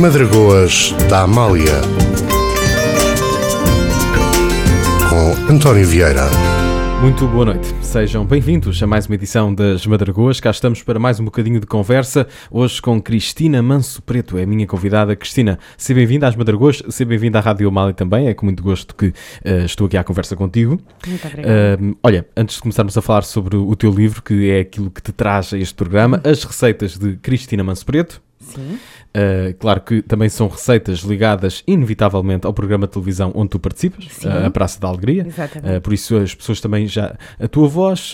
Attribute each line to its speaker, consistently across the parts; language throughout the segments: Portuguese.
Speaker 1: Madragoas da Amália com António Vieira.
Speaker 2: Muito boa noite, sejam bem-vindos a mais uma edição das Madragoas. Cá estamos para mais um bocadinho de conversa, hoje com Cristina Manso Preto, é a minha convidada. Cristina, seja bem-vinda às Madragoas, seja bem-vinda à Rádio Amália também, é com muito gosto que uh, estou aqui à conversa contigo.
Speaker 3: Muito obrigada.
Speaker 2: Uh, olha, antes de começarmos a falar sobre o teu livro, que é aquilo que te traz a este programa, As Receitas de Cristina Manso Preto.
Speaker 3: Sim.
Speaker 2: Uh, claro que também são receitas ligadas inevitavelmente ao programa de televisão onde tu participas, uh, a Praça da Alegria. Uh, por isso as pessoas também já. A tua voz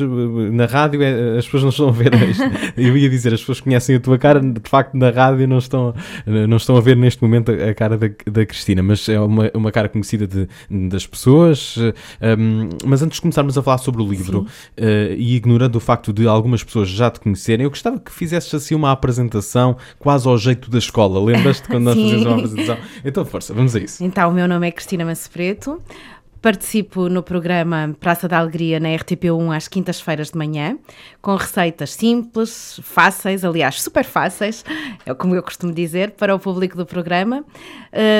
Speaker 2: na rádio, é, as pessoas não estão a ver isto. Eu ia dizer, as pessoas conhecem a tua cara, de facto na rádio não estão, não estão a ver neste momento a, a cara da, da Cristina, mas é uma, uma cara conhecida de, das pessoas. Um, mas antes de começarmos a falar sobre o livro e ignorando o facto de algumas pessoas já te conhecerem, eu gostava que fizesses assim uma apresentação quase ao jeito das escola. Lembras-te quando nós fazíamos uma apresentação? Então, força, vamos a isso.
Speaker 3: Então, o meu nome é Cristina Manso Preto. Participo no programa Praça da Alegria na RTP1 às quintas-feiras de manhã, com receitas simples, fáceis, aliás, super fáceis, é como eu costumo dizer, para o público do programa.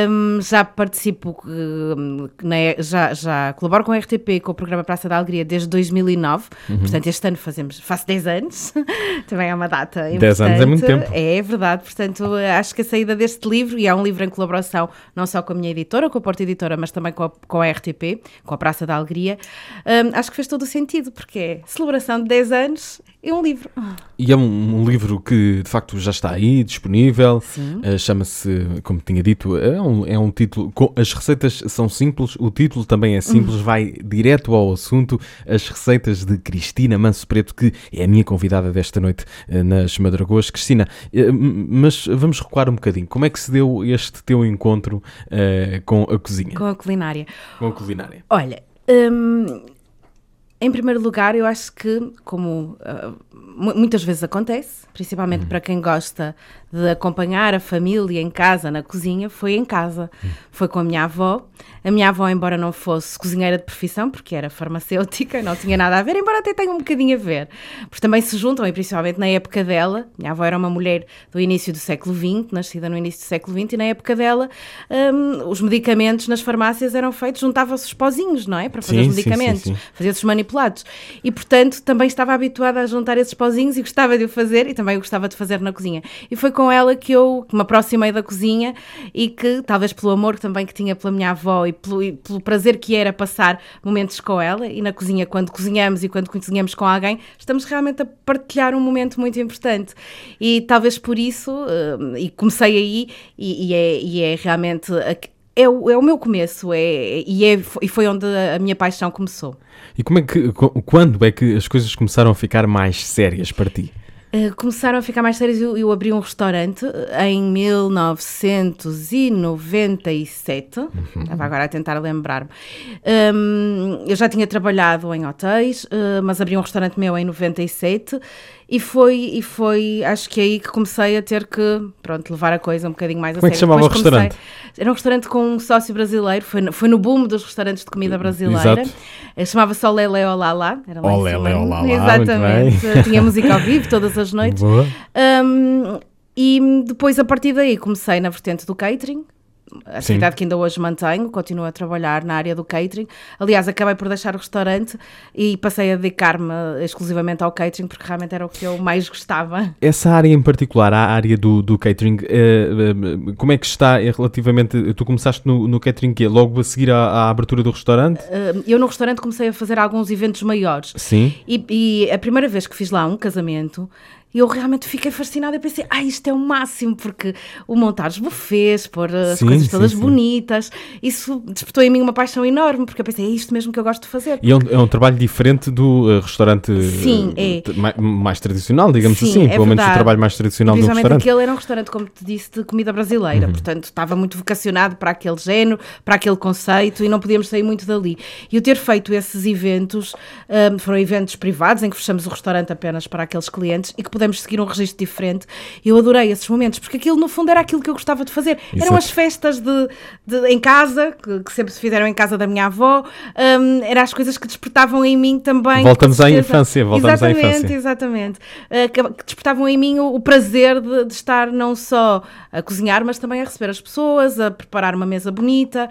Speaker 3: Um, já participo, um, na, já, já colaboro com a RTP com o programa Praça da Alegria desde 2009, uhum. portanto, este ano fazemos, faço 10 anos, também é uma data importante.
Speaker 2: 10 anos é muito tempo.
Speaker 3: É, é verdade, portanto, acho que a saída deste livro, e é um livro em colaboração não só com a minha editora, com a Porta Editora, mas também com a, com a RTP, com a Praça da Alegria, um, acho que fez todo o sentido, porque é celebração de 10 anos e um livro.
Speaker 2: E é um, um livro que de facto já está aí, disponível, uh, chama-se, como tinha dito, é um, é um título, as receitas são simples, o título também é simples, vai direto ao assunto, as receitas de Cristina Manso Preto, que é a minha convidada desta noite uh, nas Madragoas. Cristina, uh, mas vamos recuar um bocadinho, como é que se deu este teu encontro com a cozinha?
Speaker 3: Com a culinária.
Speaker 2: Com a culinária.
Speaker 3: Olha, hum, em primeiro lugar, eu acho que, como uh, muitas vezes acontece, principalmente uhum. para quem gosta de acompanhar a família em casa, na cozinha, foi em casa. Uhum. Foi com a minha avó. A minha avó, embora não fosse cozinheira de profissão, porque era farmacêutica, não tinha nada a ver, embora até tenha um bocadinho a ver. Porque também se juntam, e principalmente na época dela, minha avó era uma mulher do início do século XX, nascida no início do século XX, e na época dela um, os medicamentos nas farmácias eram feitos, juntavam-se os pozinhos, não é? Para fazer
Speaker 2: sim,
Speaker 3: os medicamentos,
Speaker 2: fazia-se
Speaker 3: os manipulados. E, portanto, também estava habituada a juntar esses pozinhos e gostava de o fazer, e também gostava de fazer na cozinha. E foi com ela que eu me aproximei da cozinha e que, talvez pelo amor também que tinha pela minha avó e pelo, e pelo prazer que era passar momentos com ela, e na cozinha, quando cozinhamos e quando cozinhamos com alguém, estamos realmente a partilhar um momento muito importante. E talvez por isso, uh, e comecei aí, e, e, é, e é realmente. É o, é o meu começo é, e, é, e foi onde a minha paixão começou.
Speaker 2: E como é que, quando é que as coisas começaram a ficar mais sérias para ti?
Speaker 3: Uh, começaram a ficar mais sérias. Eu, eu, abri um restaurante em 1997. Uhum. Estava agora a tentar lembrar-me. Um, eu já tinha trabalhado em hotéis, uh, mas abri um restaurante meu em 97 e foi, e foi, acho que é aí que comecei a ter que, pronto, levar a coisa um bocadinho mais
Speaker 2: Como
Speaker 3: a
Speaker 2: sério. Como é que chamava o restaurante?
Speaker 3: Comecei, era um restaurante com um sócio brasileiro, foi no, foi no boom dos restaurantes de comida brasileira. Eh, chamava-se Olele Olala.
Speaker 2: Era lá Olele Olala,
Speaker 3: Exatamente. Tinha música ao vivo todas as noites.
Speaker 2: Boa.
Speaker 3: Um, e depois, a partir daí, comecei na vertente do catering, atividade Sim. que ainda hoje mantenho, continuo a trabalhar na área do catering. Aliás, acabei por deixar o restaurante e passei a dedicar-me exclusivamente ao catering porque realmente era o que eu mais gostava.
Speaker 2: Essa área em particular, a área do, do catering, eh, eh, como é que está relativamente? Tu começaste no, no catering que logo a seguir à, à, abertura do restaurante?
Speaker 3: Eh, eu no restaurante comecei a fazer alguns eventos maiores.
Speaker 2: Sim.
Speaker 3: E, e a primeira vez que fiz lá um casamento, e eu realmente fiquei fascinada e pensei, ah, isto é o máximo, porque o montar os buffets, pôr as sim, coisas todas sim, bonitas, isso despertou em mim uma paixão enorme, porque eu pensei, é isto mesmo que eu gosto de fazer.
Speaker 2: E é um, é um trabalho diferente do uh, restaurante
Speaker 3: sim, é.
Speaker 2: mais, mais, tradicional, digamos
Speaker 3: sim,
Speaker 2: assim,
Speaker 3: é
Speaker 2: pelo menos o trabalho mais tradicional do restaurante.
Speaker 3: aquele era um restaurante, como te disse, de comida brasileira, uhum. portanto estava muito vocacionado para aquele género, para aquele conceito e não podíamos sair muito dali. E o ter feito esses eventos, um, foram eventos privados em que fechamos o restaurante apenas para aqueles clientes e que pudemos pudemos seguir um registro diferente. Eu adorei esses momentos, porque aquilo no fundo era aquilo que eu gostava de fazer. Eram
Speaker 2: Exato.
Speaker 3: as festas de, de- em casa, que, que sempre se fizeram em casa da minha avó, hum, eram as coisas que despertavam em mim também.
Speaker 2: Voltamos à infância, voltamos à
Speaker 3: exatamente,
Speaker 2: infância.
Speaker 3: Exatamente, Uh, que, despertavam em mim o, o prazer de, de estar não só a cozinhar, mas também a receber as pessoas, a preparar uma mesa bonita.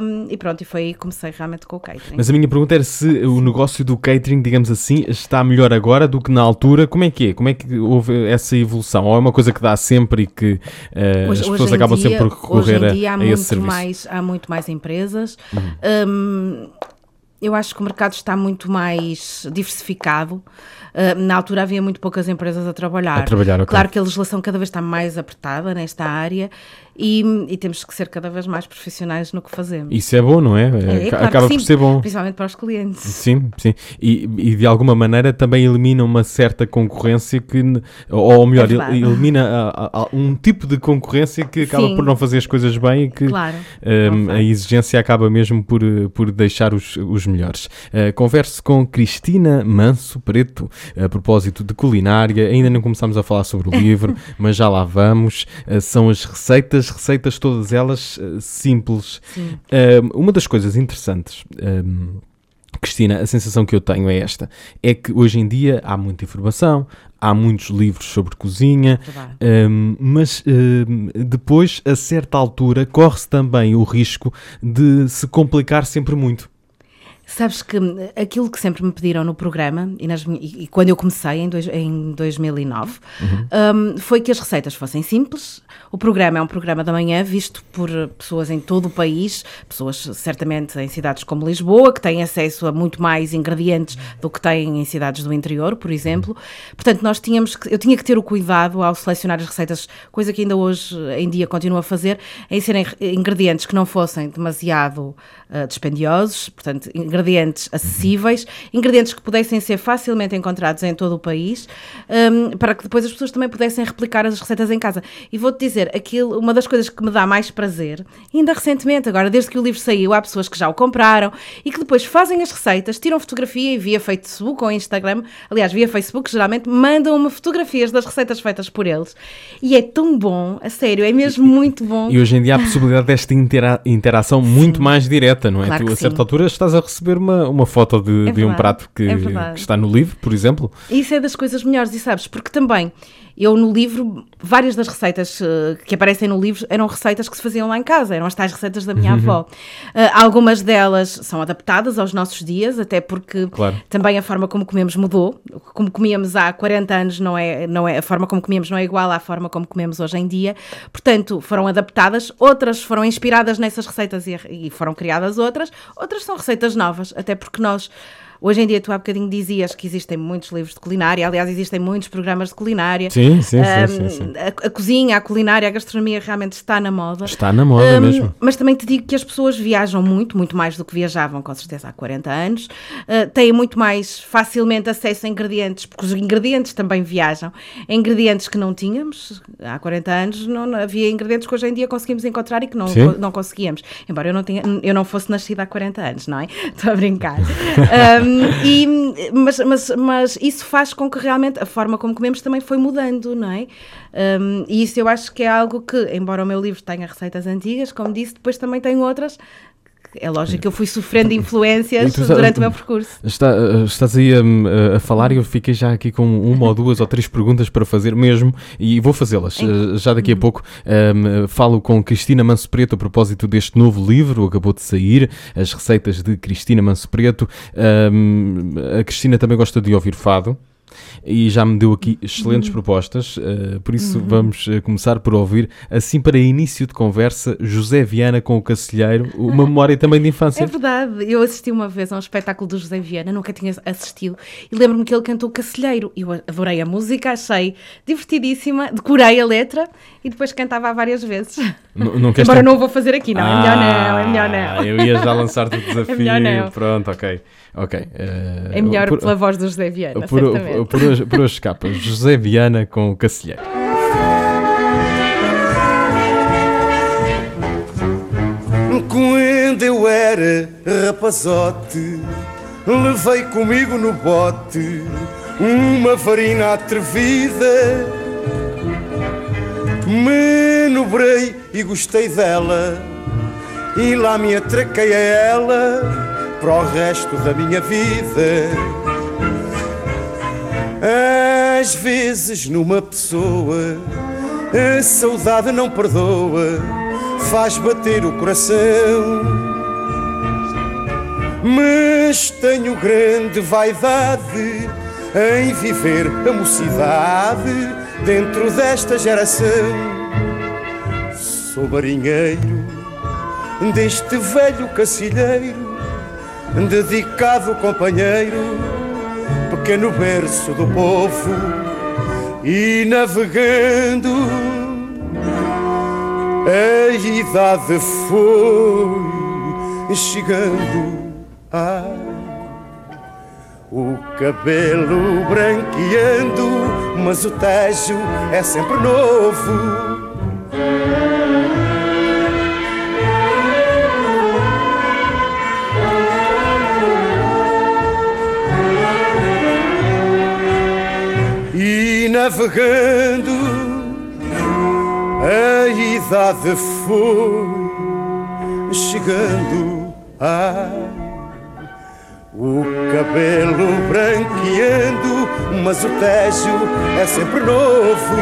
Speaker 3: hum, e pronto, e foi aí que comecei realmente com o catering.
Speaker 2: Mas a minha pergunta era se o negócio do catering, digamos assim, está melhor agora do que na altura. Como é que é? Como é que houve essa evolução? Ou é uma coisa que dá sempre e que eh, as pessoas acabam
Speaker 3: dia-
Speaker 2: sempre por recorrer
Speaker 3: hoje em
Speaker 2: a,
Speaker 3: dia há,
Speaker 2: a
Speaker 3: muito
Speaker 2: esse serviço? Uhum.
Speaker 3: mais, há muito mais empresas. Hum, eu acho que o mercado está muito mais diversificado. Uh, na altura havia muito poucas empresas a trabalhar.
Speaker 2: A trabalhar, ok.
Speaker 3: Claro que a legislação cada vez está mais apertada nesta área e, e temos que ser cada vez mais profissionais no que fazemos.
Speaker 2: Isso é bom, não é?
Speaker 3: É,
Speaker 2: Aca-
Speaker 3: claro
Speaker 2: Acaba
Speaker 3: que
Speaker 2: por
Speaker 3: sim,
Speaker 2: ser bom.
Speaker 3: Principalmente para os clientes.
Speaker 2: Sim, sim. E, e de alguma maneira também elimina uma certa concorrência que, ou melhor,
Speaker 3: É
Speaker 2: el- elimina a- a- a- um tipo de concorrência que acaba
Speaker 3: Sim.
Speaker 2: por não fazer as coisas bem e que
Speaker 3: Claro.
Speaker 2: um,
Speaker 3: não
Speaker 2: a exigência acaba mesmo por, por deixar os, os melhores. Uh, converso com Cristina Manso Preto a propósito de culinária. Ainda não começámos a falar sobre o livro, mas já lá vamos. Uh, são as receitas, receitas todas elas uh, simples.
Speaker 3: Sim.
Speaker 2: Um, uma das coisas interessantes. um, Cristina, a sensação que eu tenho é esta: é que hoje em dia há muita informação, há muitos livros sobre cozinha, um, mas um, depois, a certa altura, corre-se também o risco de se complicar sempre muito.
Speaker 3: Sabes que hum, aquilo que sempre me pediram no programa, e, nas e- quando eu comecei em, dois- em 2009, hum, foi que as receitas fossem simples. O programa é um programa da manhã visto por pessoas em todo o país, pessoas certamente em cidades como Lisboa, que têm acesso a muito mais ingredientes do que têm em cidades do interior, por exemplo. Portanto, nós tínhamos que, eu tinha que ter o cuidado ao selecionar as receitas, coisa que ainda hoje em dia continuo a fazer, em serem ingredientes que não fossem demasiado ah, dispendiosos, portanto, ingredientes acessíveis, ingredientes que pudessem ser facilmente encontrados em todo o país, hum, para que depois as pessoas também pudessem replicar as receitas em casa. E vou-te dizer, aquilo, uma das coisas que me dá mais prazer, ainda recentemente, agora desde que o livro saiu, há pessoas que já o compraram e que depois fazem as receitas, tiram fotografia e via Facebook ou Instagram, aliás, via Facebook, geralmente mandam-me fotografias das receitas feitas por eles. E é tão bom, a sério, é mesmo muito bom.
Speaker 2: E hoje em dia há a possibilidade desta intera- interação muito mais direta, não é?
Speaker 3: Claro
Speaker 2: tu, a certa
Speaker 3: sim.
Speaker 2: altura, estás a receber uma, uma foto de,
Speaker 3: É
Speaker 2: de um prato que,
Speaker 3: é
Speaker 2: que está no livro, por exemplo.
Speaker 3: Isso é das coisas melhores, e sabes, porque também eu no livro, várias das receitas eh, que aparecem no livro eram receitas que se faziam lá em casa, eram as tais receitas da minha
Speaker 2: Uhum.
Speaker 3: avó. Eh, algumas delas são adaptadas aos nossos dias, até porque
Speaker 2: Claro.
Speaker 3: também a forma como comemos mudou. Como comíamos há 40 anos, não é, não é, a forma como comíamos não é igual à forma como comemos hoje em dia. Portanto, foram adaptadas, outras foram inspiradas nessas receitas e, e foram criadas outras, outras são receitas novas, até porque nós. Hoje em dia, tu há bocadinho dizias que existem muitos livros de culinária, aliás, existem muitos programas de culinária.
Speaker 2: Sim, sim, sim,
Speaker 3: Ahm,
Speaker 2: sim, sim.
Speaker 3: A, a cozinha, a culinária, a gastronomia realmente está na moda.
Speaker 2: Está na moda
Speaker 3: Hum,
Speaker 2: mesmo.
Speaker 3: Mas também te digo que as pessoas viajam muito, muito mais do que viajavam, com certeza, há 40 anos. Uh, têm muito mais facilmente acesso a ingredientes, porque os ingredientes também viajam. Ingredientes que não tínhamos há 40 anos, não, não- havia ingredientes que hoje em dia conseguimos encontrar e que não,
Speaker 2: Sim.
Speaker 3: não conseguíamos. Embora eu não, tenha, eu não fosse nascida há 40 anos, não é? Estou a brincar. Um, e, mas, mas, mas isso faz com que realmente a forma como comemos também foi mudando, não é? Um, e isso eu acho que é algo que, embora o meu livro tenha receitas antigas, como disse, depois também tem outras. É lógico que eu fui sofrendo
Speaker 2: E
Speaker 3: influências
Speaker 2: tu sa-
Speaker 3: durante o meu percurso.
Speaker 2: Está- uh, estás aí a, a falar e eu fiquei já aqui com uma ou duas ou três perguntas para fazer mesmo e vou fazê-las uh, já daqui a pouco. Um, falo com Cristina Manso Preto a propósito deste novo livro, acabou de sair, As Receitas de Cristina Manso Preto. Um, a Cristina também gosta de ouvir fado. E já me deu aqui excelentes propostas, uh, por isso vamos uh, começar por ouvir, assim para início de conversa, José Viana com o Cacilheiro, uma memória também de infância.
Speaker 3: É verdade, eu assisti uma vez a um espetáculo do José Viana, nunca tinha assistido, e lembro-me que ele cantou Cacilheiro. Eu adorei a música, achei divertidíssima, decorei a letra e depois cantava várias vezes.
Speaker 2: N- não
Speaker 3: Embora
Speaker 2: ter-
Speaker 3: não o vou fazer aqui, não, é melhor não, é melhor
Speaker 2: Ah,
Speaker 3: não.
Speaker 2: Eu ia já lançar-te o desafio.
Speaker 3: melhor não.
Speaker 2: Pronto, ok. Ok. eh,
Speaker 3: É melhor
Speaker 2: por,
Speaker 3: pela voz do José Viana,
Speaker 2: por,
Speaker 3: certamente.
Speaker 2: por, hoje, por hoje escapa. José Viana com o Cacilheiro.
Speaker 4: Quando eu era rapazote, levei comigo no bote uma varina atrevida. Me nobrei e gostei dela, e lá me atraquei a ela para o resto da minha vida. Às vezes, numa pessoa, a saudade não perdoa, faz bater o coração. Mas tenho grande vaidade em viver a mocidade dentro desta geração. Sou marinheiro deste velho cacilheiro, dedicado companheiro, pequeno berço do povo e navegando. A idade foi chegando. Ai, o cabelo branqueando, mas o tejo é sempre novo. Navegando, a idade foi chegando. Ai, o cabelo branqueando, mas o tejo é sempre novo.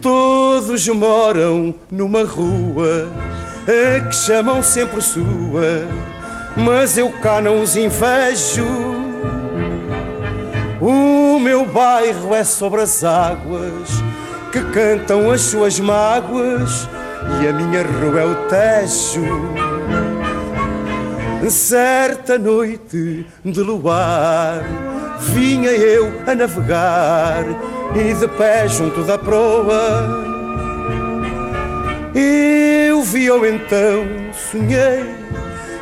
Speaker 4: Todos moram numa rua que chamam sempre sua, mas eu cá não os invejo. O meu bairro é sobre as águas que cantam as suas mágoas e a minha rua é o Tejo. Certa noite de luar, vinha eu a navegar e de pé junto da proa. Eu vi-o então, sonhei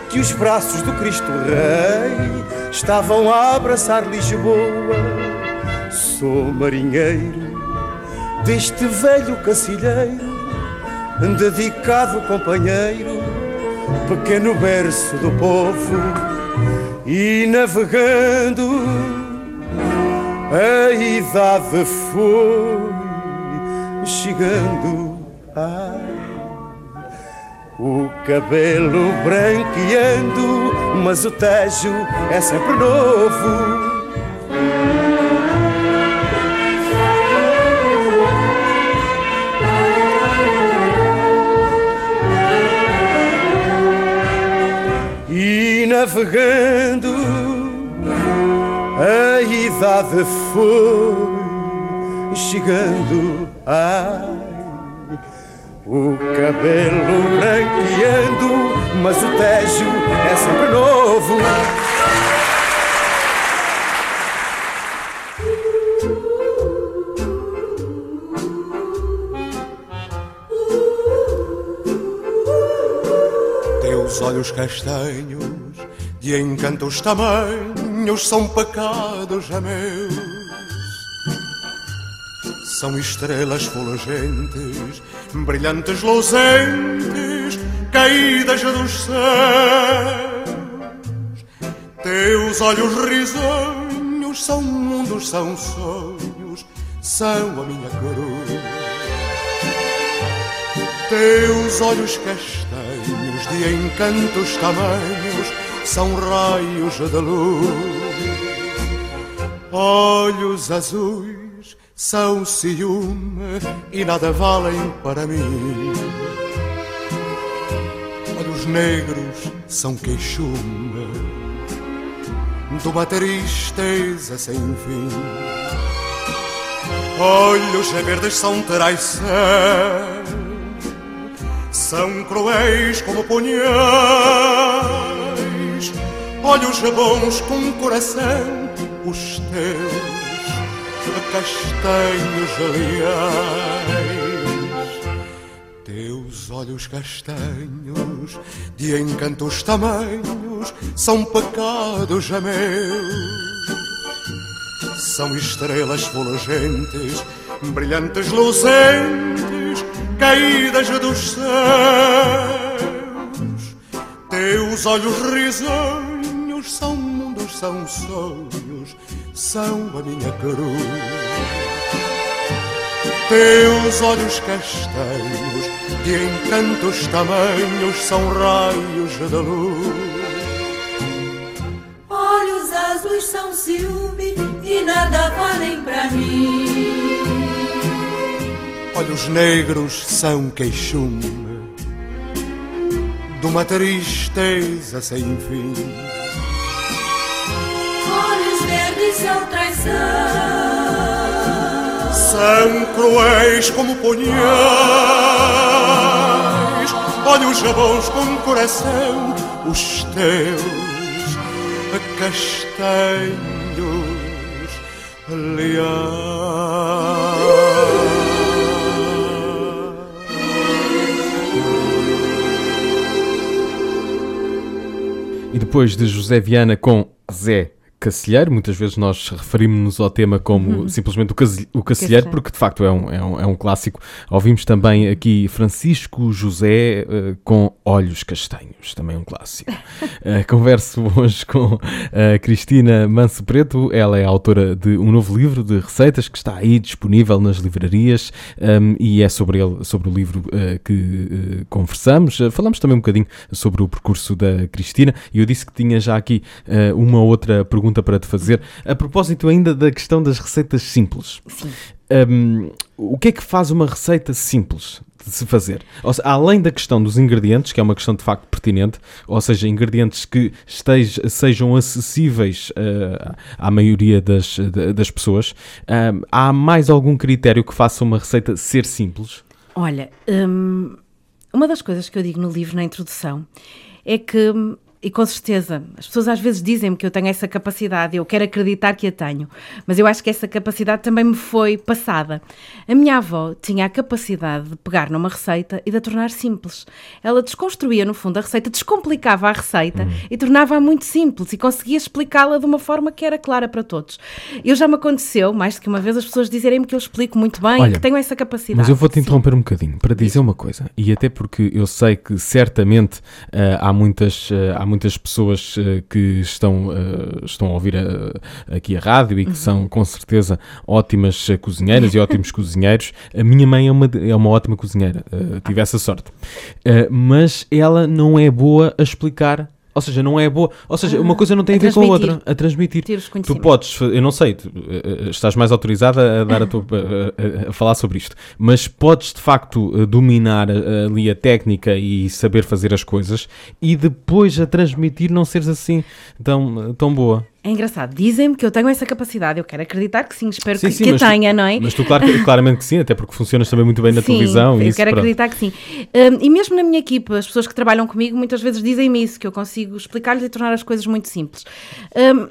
Speaker 4: que os braços do Cristo Rei estavam a abraçar Lisboa. Sou marinheiro deste velho cacilheiro, dedicado companheiro pequeno berço do povo e navegando a idade foi chegando o cabelo branqueando mas o tejo é sempre novo navegando, a idade foi chegando. Ai, o cabelo branqueando, mas o tejo é sempre novo.
Speaker 5: Teus olhos castanhos de encantos tamanhos são pecados a meus. São estrelas fulgentes, brilhantes luzentes, caídas dos céus. Teus olhos risonhos são mundos, são sonhos, são a minha cruz. Teus olhos castanhos de encantos tamanhos são raios de luz. Olhos azuis são ciúme e nada valem para mim. Olhos negros são queixume de uma tristeza sem fim. Olhos verdes são traição, são cruéis como punhais olhos bons com coração, os teus castanhos aliás. Teus olhos castanhos, de encantos tamanhos, são pecados a meus. São estrelas fulgentes, brilhantes luzentes, caídas dos céus. Teus olhos risonhos são sonhos, são a minha cruz. Teus olhos castanhos, de encantos tamanhos, são raios de luz.
Speaker 6: Olhos azuis são ciúme e nada valem pra mim.
Speaker 5: Olhos negros são queixume de uma tristeza sem fim.
Speaker 6: Olhos verdes são traição.
Speaker 5: São cruéis como punhais, olhos bons com coração, os teus castanhos leais.
Speaker 2: E depois de José Viana com Zé Cacilheiro, muitas vezes nós referimos-nos ao tema como uhum. simplesmente o, o Cacilheiro, porque de facto é um, é, um, é um clássico. Ouvimos também aqui Francisco José uh, com Olhos Castanhos, também um clássico. uh, converso hoje com a Cristina Manso Preto, ela é autora de um novo livro de receitas que está aí disponível nas livrarias um, e é sobre ele, sobre o livro que conversamos. falamos também um bocadinho sobre o percurso da Cristina e eu disse que tinha já aqui uma outra pergunta pergunta para te fazer. A propósito ainda da questão das receitas simples.
Speaker 3: Sim.
Speaker 2: Um, o que é que faz uma receita simples de se fazer? Seja, além da questão dos ingredientes, que é uma questão de facto pertinente, ou seja, ingredientes que estej, sejam acessíveis uh, à maioria das, das pessoas, um, há mais algum critério que faça uma receita ser simples?
Speaker 3: Olha, um, uma das coisas que eu digo no livro, na introdução, é que e com certeza, as pessoas às vezes dizem-me que eu tenho essa capacidade, eu quero acreditar que a tenho, mas eu acho que essa capacidade também me foi passada. A minha avó tinha a capacidade de pegar numa receita e de a tornar simples. Ela desconstruía, no fundo, a receita, descomplicava a receita uhum. e tornava-a muito simples e conseguia explicá-la de uma forma que era clara para todos. Eu já me aconteceu, mais do que uma vez, as pessoas dizerem-me que eu explico muito bem, Olha, que tenho essa capacidade.
Speaker 2: Mas eu vou-te interromper um bocadinho para dizer uma coisa, e até porque eu sei que certamente uh, há muitas. Uh, há muitas pessoas uh, que estão, uh, estão a ouvir a, aqui a rádio e que uhum. são com certeza ótimas eh, cozinheiras e ótimos cozinheiros. A minha mãe é uma, é uma ótima cozinheira, tive essa sorte. mas ela não é boa a explicar ou seja, não é boa. Ou seja, uma coisa não tem a, a ver com a outra. A transmitir. Tu podes, eu não sei, tu, estás mais autorizada a, dar a, tua, a, a, falar sobre isto, mas podes de facto dominar ali a técnica e saber fazer as coisas e depois a transmitir não seres assim tão, tão boa.
Speaker 3: É engraçado, dizem-me que eu tenho essa capacidade, eu quero acreditar que sim, espero sim, que, sim, que tenha,
Speaker 2: tu,
Speaker 3: não é?
Speaker 2: Mas tu claro, claramente que sim, até porque funcionas também muito bem na
Speaker 3: sim,
Speaker 2: televisão.
Speaker 3: Eu quero acreditar que sim. Um, e mesmo na minha equipa, as pessoas que trabalham comigo muitas vezes dizem-me isso, que eu consigo explicar-lhes e tornar as coisas muito simples. Um,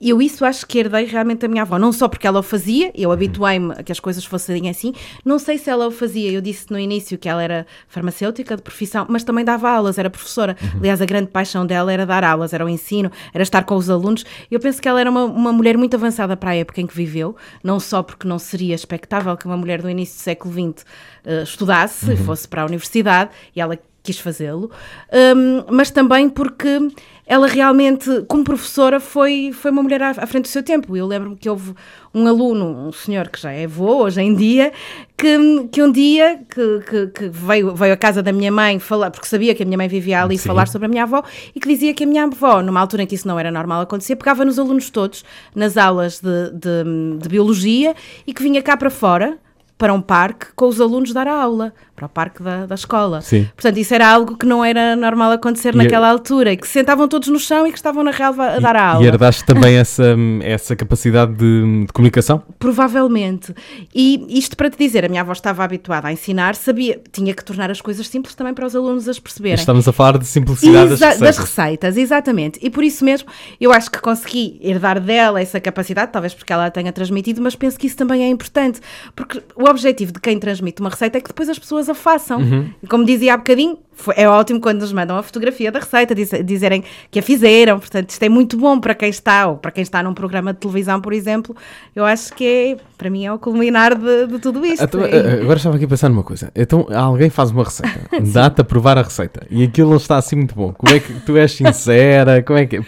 Speaker 3: eu isso acho que herdei realmente da minha avó, não só porque ela o fazia, eu habituei-me a que as coisas fossem assim, não sei se ela o fazia, eu disse no início que ela era farmacêutica de profissão, mas também dava aulas, era professora. Uhum. Aliás, a grande paixão dela era dar aulas, era o ensino, era estar com os alunos. Eu penso que ela era uma, uma mulher muito avançada para a época em que viveu, não só porque não seria expectável que uma mulher do início do século XX uh, eh, estudasse uhum. e fosse para a universidade, e ela quis fazê-lo, um, mas também porque ela realmente, como professora, foi, foi uma mulher à, à frente do seu tempo. Eu lembro-me que houve um aluno, um senhor que já é avô hoje em dia, que, que um dia que, que, que veio, veio à casa da minha mãe falar, porque sabia que a minha mãe vivia ali, Sim. falar sobre a minha avó, e que dizia que a minha avó, numa altura em que isso não era normal acontecer, pegava nos alunos todos, nas aulas de, de, de biologia, e que vinha cá para fora para um parque com os alunos dar a aula, para o parque da, da escola.
Speaker 2: Sim.
Speaker 3: Portanto, isso era algo que não era normal acontecer e naquela altura, que se sentavam todos no chão e que estavam na relva a dar a aula.
Speaker 2: E herdaste também essa, essa capacidade de, de, comunicação?
Speaker 3: Provavelmente. E isto para te dizer, a minha avó estava habituada a ensinar, sabia, tinha que tornar as coisas simples também para os alunos as perceberem.
Speaker 2: Estamos a falar de simplicidade
Speaker 3: Exa das receitas. Das receitas, exatamente. E por isso mesmo, eu acho que consegui herdar dela essa capacidade, talvez porque ela a tenha transmitido, mas penso que isso também é importante, porque o objetivo de quem transmite uma receita é que depois as pessoas a façam. Uhum. E como dizia há bocadinho, é ótimo quando nos mandam a fotografia da receita, diz, dizerem que a fizeram. Portanto, isto é muito bom para quem está, ou para quem está num programa de televisão, por exemplo. Eu acho que é, para mim, é o culminar de, de tudo isto.
Speaker 2: Então, é. Agora estava aqui a pensar numa coisa. Então, alguém faz uma receita, dá-te a provar a receita e aquilo está assim muito bom. Como é que tu és sincera? Como é que.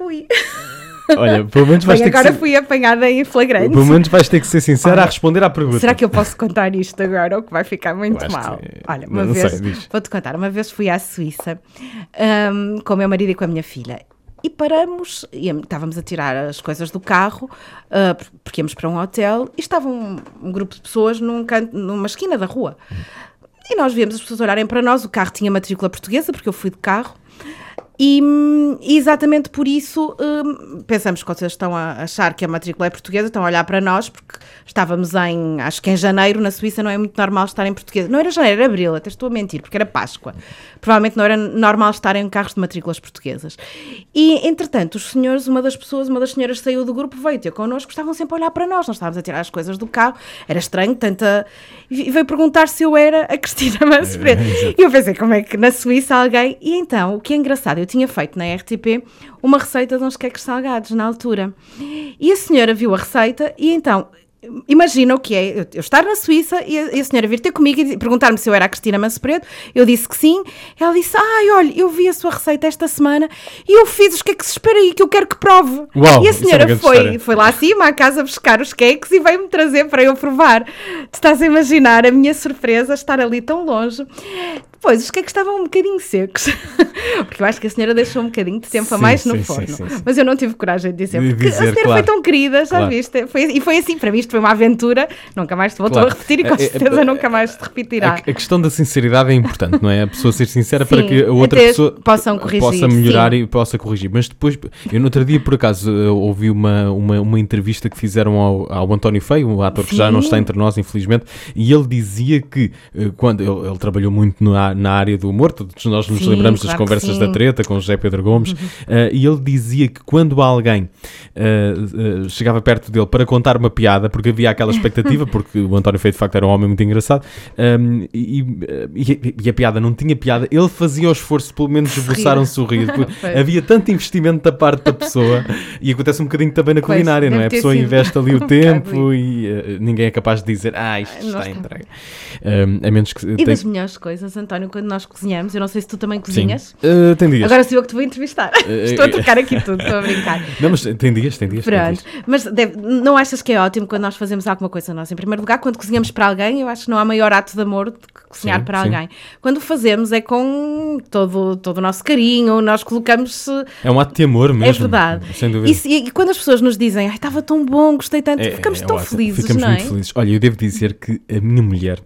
Speaker 3: Ui.
Speaker 2: Olha, pelo menos vais
Speaker 3: Bem,
Speaker 2: ter
Speaker 3: agora
Speaker 2: que ser,
Speaker 3: fui apanhada em flagrante.
Speaker 2: pelo menos vais ter que ser sincera
Speaker 3: Olha,
Speaker 2: a responder à pergunta.
Speaker 3: Será que eu posso contar isto agora ou que vai ficar muito mal?
Speaker 2: que-
Speaker 3: Olha, uma
Speaker 2: não
Speaker 3: vez, vou-te contar, uma vez fui à Suíça hum, com o meu marido e com a minha filha. E paramos, e estávamos a tirar as coisas do carro, ah, porque íamos para um hotel, e estava um, um grupo de pessoas num canto, numa esquina da rua. E nós víamos as pessoas olharem para nós, o carro tinha matrícula portuguesa, porque eu fui de carro, e, exatamente por isso hum, pensamos que vocês estão a achar que a matrícula é portuguesa, estão a olhar para nós, porque estávamos em, acho que em janeiro, na Suíça não é muito normal estar em português. Não era janeiro, era abril, até estou a mentir, porque era Páscoa. Provavelmente não era normal estar em carros de matrículas portuguesas. E, entretanto, os senhores, uma das pessoas, uma das senhoras saiu do grupo, veio ter connosco, estavam sempre a olhar para nós, nós estávamos a tirar as coisas do carro, era estranho, tanta... E veio perguntar se eu era a Cristina Manceredo. E eu pensei, como é que na Suíça alguém... E então, o que é engraçado, eu tinha feito na RTP uma receita de uns queques salgados na altura. E a senhora viu a receita e então... Imagina o que é eu, estar na Suíça e a, e a senhora vir ter comigo e perguntar-me se eu era a Cristina Manso Preto. Eu disse que sim. Ela disse: Ai, olha, eu vi a sua receita esta semana e eu fiz os queques. Espera aí, que eu quero que prove.
Speaker 2: Uau,
Speaker 3: e a
Speaker 2: é
Speaker 3: senhora
Speaker 2: grande
Speaker 3: foi,
Speaker 2: história.
Speaker 3: foi lá acima à casa buscar os queques e veio-me trazer para eu provar. Tu estás a imaginar a minha surpresa estar ali tão longe. Depois, os queques estavam um bocadinho secos, porque eu acho que a senhora deixou um bocadinho de tempo a
Speaker 2: Sim,
Speaker 3: mais no
Speaker 2: sim,
Speaker 3: forno.
Speaker 2: sim.
Speaker 3: Mas eu não tive coragem de dizer,
Speaker 2: De
Speaker 3: porque
Speaker 2: dizer,
Speaker 3: a senhora
Speaker 2: claro.
Speaker 3: foi tão querida, já
Speaker 2: Claro.
Speaker 3: viste? Foi, e foi assim, para mim isto foi uma aventura, nunca mais te voltou
Speaker 2: Claro.
Speaker 3: a repetir e com
Speaker 2: É, é,
Speaker 3: certeza
Speaker 2: é,
Speaker 3: nunca mais te repetirá.
Speaker 2: A, a questão da sinceridade é importante, não é? A pessoa ser sincera para que a outra pessoa
Speaker 3: possam corrigir,
Speaker 2: possa melhorar e possa corrigir. Mas depois, eu no outro dia, por acaso, ouvi uma, uma, uma entrevista que fizeram ao, ao António Feio, um ator que já não está entre nós, infelizmente, e ele dizia que eh, quando ele, ele trabalhou muito na, na área do humor, todos nós nos
Speaker 3: Sim,
Speaker 2: lembramos das
Speaker 3: claro que
Speaker 2: conversas da treta com o José Pedro Gomes, eh, e ele dizia que quando alguém eh, eh, chegava perto dele para contar uma piada, porque havia aquela expectativa, porque o António Feio de facto era um homem muito engraçado, ehm, e, e- e a piada não tinha piada, ele fazia o esforço de pelo menos esboçar um sorriso.
Speaker 3: Pois.
Speaker 2: havia tanto investimento da parte da pessoa, e acontece um bocadinho também na
Speaker 3: Pois,
Speaker 2: culinária, não é? A pessoa
Speaker 3: sido
Speaker 2: investe ali
Speaker 3: um
Speaker 2: o
Speaker 3: bocado
Speaker 2: tempo e ninguém é capaz de dizer, ah, isto está entregue. Ehm, a menos que.
Speaker 3: E
Speaker 2: tem-
Speaker 3: das melhores coisas, António, quando nós cozinhamos, eu não sei se tu também
Speaker 2: Sim.
Speaker 3: cozinhas.
Speaker 2: Eh, tem dias.
Speaker 3: Agora sou eu que te vou entrevistar.
Speaker 2: Eh,
Speaker 3: Estou a tocar aqui tudo, estou a brincar.
Speaker 2: Não, mas tem dias, tem dias. tem
Speaker 3: Pronto,
Speaker 2: dias.
Speaker 3: mas deve- não achas que é ótimo quando nós fazemos alguma coisa nós? Em primeiro lugar, quando cozinhamos para alguém, eu acho que não há maior ato de amor do que cozinhar
Speaker 2: Sim,
Speaker 3: para
Speaker 2: sim.
Speaker 3: alguém. Quando o fazemos é com todo, todo o nosso carinho, nós colocamos.
Speaker 2: É um ato de amor mesmo.
Speaker 3: É verdade.
Speaker 2: Sem dúvida.
Speaker 3: E, e quando as pessoas nos dizem, ai, estava tão bom, gostei tanto,
Speaker 2: É-
Speaker 3: ficamos
Speaker 2: é
Speaker 3: tão
Speaker 2: ótimo.
Speaker 3: felizes,
Speaker 2: Ficamos
Speaker 3: não é?
Speaker 2: muito felizes. Olha, eu devo dizer que a minha mulher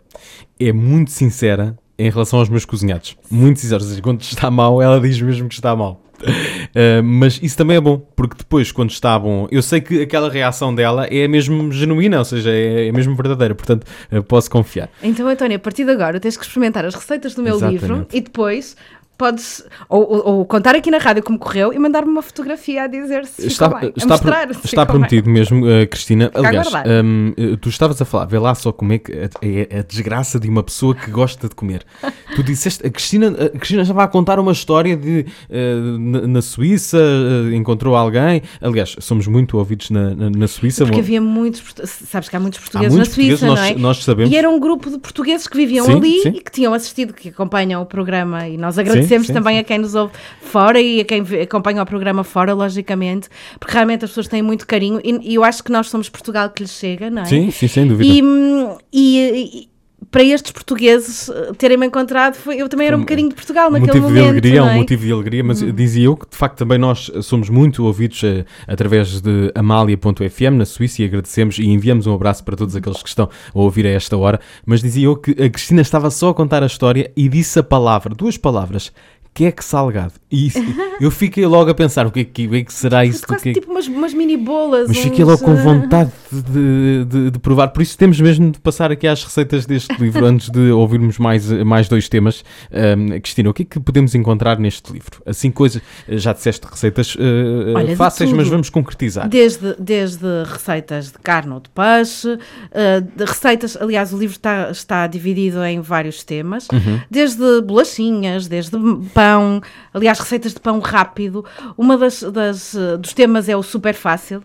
Speaker 2: é muito sincera em relação aos meus cozinhados. Muito. Ou seja, quando está mal, ela diz mesmo que está mal. Uh, mas isso também é bom, porque depois, quando está bom, eu sei que aquela reação dela é mesmo genuína, ou seja, é, é mesmo verdadeira, portanto, uh, posso confiar.
Speaker 3: Então, António, a partir de agora tens que experimentar as receitas do meu
Speaker 2: Exatamente.
Speaker 3: livro e depois podes ou, ou- ou contar aqui na rádio como correu e mandar-me uma fotografia a dizer se
Speaker 2: Está,
Speaker 3: ficou bem. A
Speaker 2: está,
Speaker 3: mostrar se
Speaker 2: está
Speaker 3: ficou bem.
Speaker 2: prometido mesmo, uh, Cristina.
Speaker 3: Fica
Speaker 2: Aliás, um, uh, tu estavas a falar, vê lá só como é que é é a desgraça de uma pessoa que gosta de comer. tu disseste, a Cristina, a Cristina estava a contar uma história de uh, na, na Suíça, uh, encontrou alguém. Aliás, somos muito ouvidos na, na, na Suíça.
Speaker 3: Porque
Speaker 2: Bom,
Speaker 3: havia muitos, sabes que há muitos portugueses
Speaker 2: muitos
Speaker 3: na Suíça,
Speaker 2: portugueses,
Speaker 3: não é?
Speaker 2: nós- nós sabemos.
Speaker 3: E era um grupo de portugueses que viviam
Speaker 2: Sim,
Speaker 3: ali
Speaker 2: sim.
Speaker 3: e que tinham assistido, que acompanham o programa e nós agradecemos
Speaker 2: sim,
Speaker 3: também
Speaker 2: sim.
Speaker 3: a quem nos ouve fora e a quem acompanha o programa fora, logicamente, porque realmente as pessoas têm muito carinho e, e eu acho que nós somos Portugal que lhes chega, não é?
Speaker 2: Sim, sim, sem dúvida.
Speaker 3: E, hum, e- e para estes portugueses eh, terem-me encontrado, foi- eu também era um bocadinho de Portugal
Speaker 2: um
Speaker 3: naquele
Speaker 2: motivo
Speaker 3: momento.
Speaker 2: de alegria,
Speaker 3: não
Speaker 2: um
Speaker 3: é?
Speaker 2: motivo de alegria, mas dizia eu que de facto também nós somos muito ouvidos eh, através de Amália.fm na Suíça e agradecemos e enviamos um abraço para todos aqueles que estão a ouvir a esta hora. Mas dizia eu que a Cristina estava só a contar a história e disse a palavra, duas palavras. Queque salgado. E isso- eu fiquei logo a pensar o que é que, o que, é que será isso
Speaker 3: Quase
Speaker 2: que
Speaker 3: tipo umas, umas mini bolas.
Speaker 2: mas fiquei
Speaker 3: uns,
Speaker 2: logo com
Speaker 3: eh,
Speaker 2: vontade de, de- de provar. Por isso temos mesmo de passar aqui às receitas deste livro antes de ouvirmos mais, mais dois temas. Ahm, Cristina, o que é que podemos encontrar neste livro? Assim, coisas. Já disseste receitas eh,
Speaker 3: Olha,
Speaker 2: fáceis, mas vamos concretizar.
Speaker 3: Desde, desde receitas de carne ou de peixe, eh, de receitas, aliás, o livro está, está dividido em vários temas,
Speaker 2: Uhum.
Speaker 3: desde bolachinhas, desde pão, aliás, receitas de pão rápido. Uma das, das, eh, dos temas é o super fácil.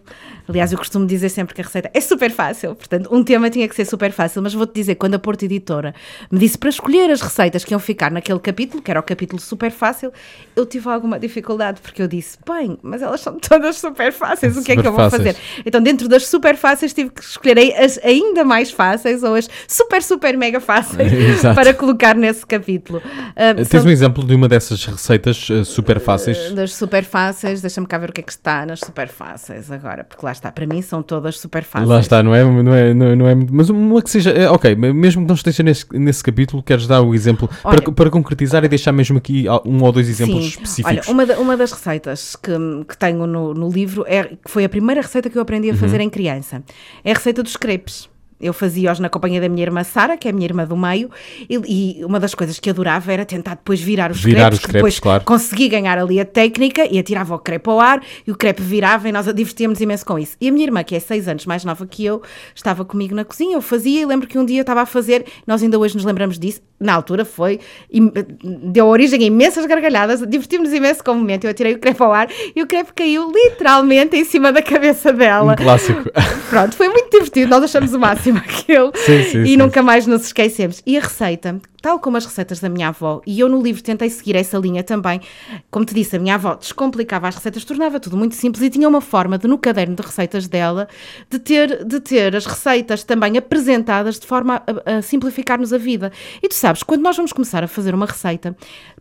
Speaker 3: Aliás, eu costumo dizer sempre que a receita é super fácil, portanto, um tema tinha que ser super fácil, mas vou-te dizer, quando a Porto Editora me disse para escolher as receitas que iam ficar naquele capítulo, que era o capítulo super fácil, eu tive alguma dificuldade, porque eu disse, bem, mas elas são todas super fáceis, o que é que
Speaker 2: Super
Speaker 3: eu vou
Speaker 2: fáceis.
Speaker 3: fazer? Então, dentro das super fáceis, tive que escolher as ainda mais fáceis ou as super, super mega fáceis para colocar nesse capítulo. Ah,
Speaker 2: Tens
Speaker 3: são-
Speaker 2: um exemplo de uma dessas receitas eh, super fáceis?
Speaker 3: das super fáceis, deixa-me cá ver o que é que está nas super fáceis agora, porque lá está, para mim são todas super fáceis.
Speaker 2: Lá está, não é? Não é, não é, não é muito- mas uma que seja. é, ok, mesmo que não esteja nesse, nesse capítulo, queres dar o exemplo
Speaker 3: Olha-
Speaker 2: para, para concretizar e deixar mesmo aqui um ou dois exemplos
Speaker 3: Sim.
Speaker 2: específicos.
Speaker 3: Olha, uma, da- uma das receitas que, que tenho no, no livro é, que foi a primeira receita que eu aprendi a
Speaker 2: Uhum.
Speaker 3: fazer em criança. É a receita dos crepes. Eu fazia-os na companhia da minha irmã Sara, que é a minha irmã do meio, e, e uma das coisas que adorava era tentar depois virar os
Speaker 2: Virar
Speaker 3: crepes,
Speaker 2: os crepes,
Speaker 3: depois
Speaker 2: claro.
Speaker 3: consegui ganhar ali a técnica e atirava o crepe ao ar e o crepe virava e nós divertíamos imenso com isso. E a minha irmã, que é seis anos mais nova que eu, estava comigo na cozinha, eu fazia e lembro que um dia eu estava a fazer, nós ainda hoje nos lembramos disso, na altura foi, deu origem a imensas gargalhadas, divertimos imenso com o momento, eu atirei o crepe ao ar e o crepe caiu literalmente em cima da cabeça dela.
Speaker 2: Um clássico.
Speaker 3: Pronto, foi muito divertido, nós achamos o máximo aquilo
Speaker 2: Sim, sim,
Speaker 3: e
Speaker 2: sim.
Speaker 3: nunca mais nos esquecemos. E a receita, tal como as receitas da minha avó, e eu no livro tentei seguir essa linha também, como te disse, a minha avó descomplicava as receitas, tornava tudo muito simples e tinha uma forma de, no caderno de receitas dela, de ter, de ter as receitas também apresentadas de forma a, a simplificar-nos a vida. E tu sabes, quando nós vamos começar a fazer uma receita,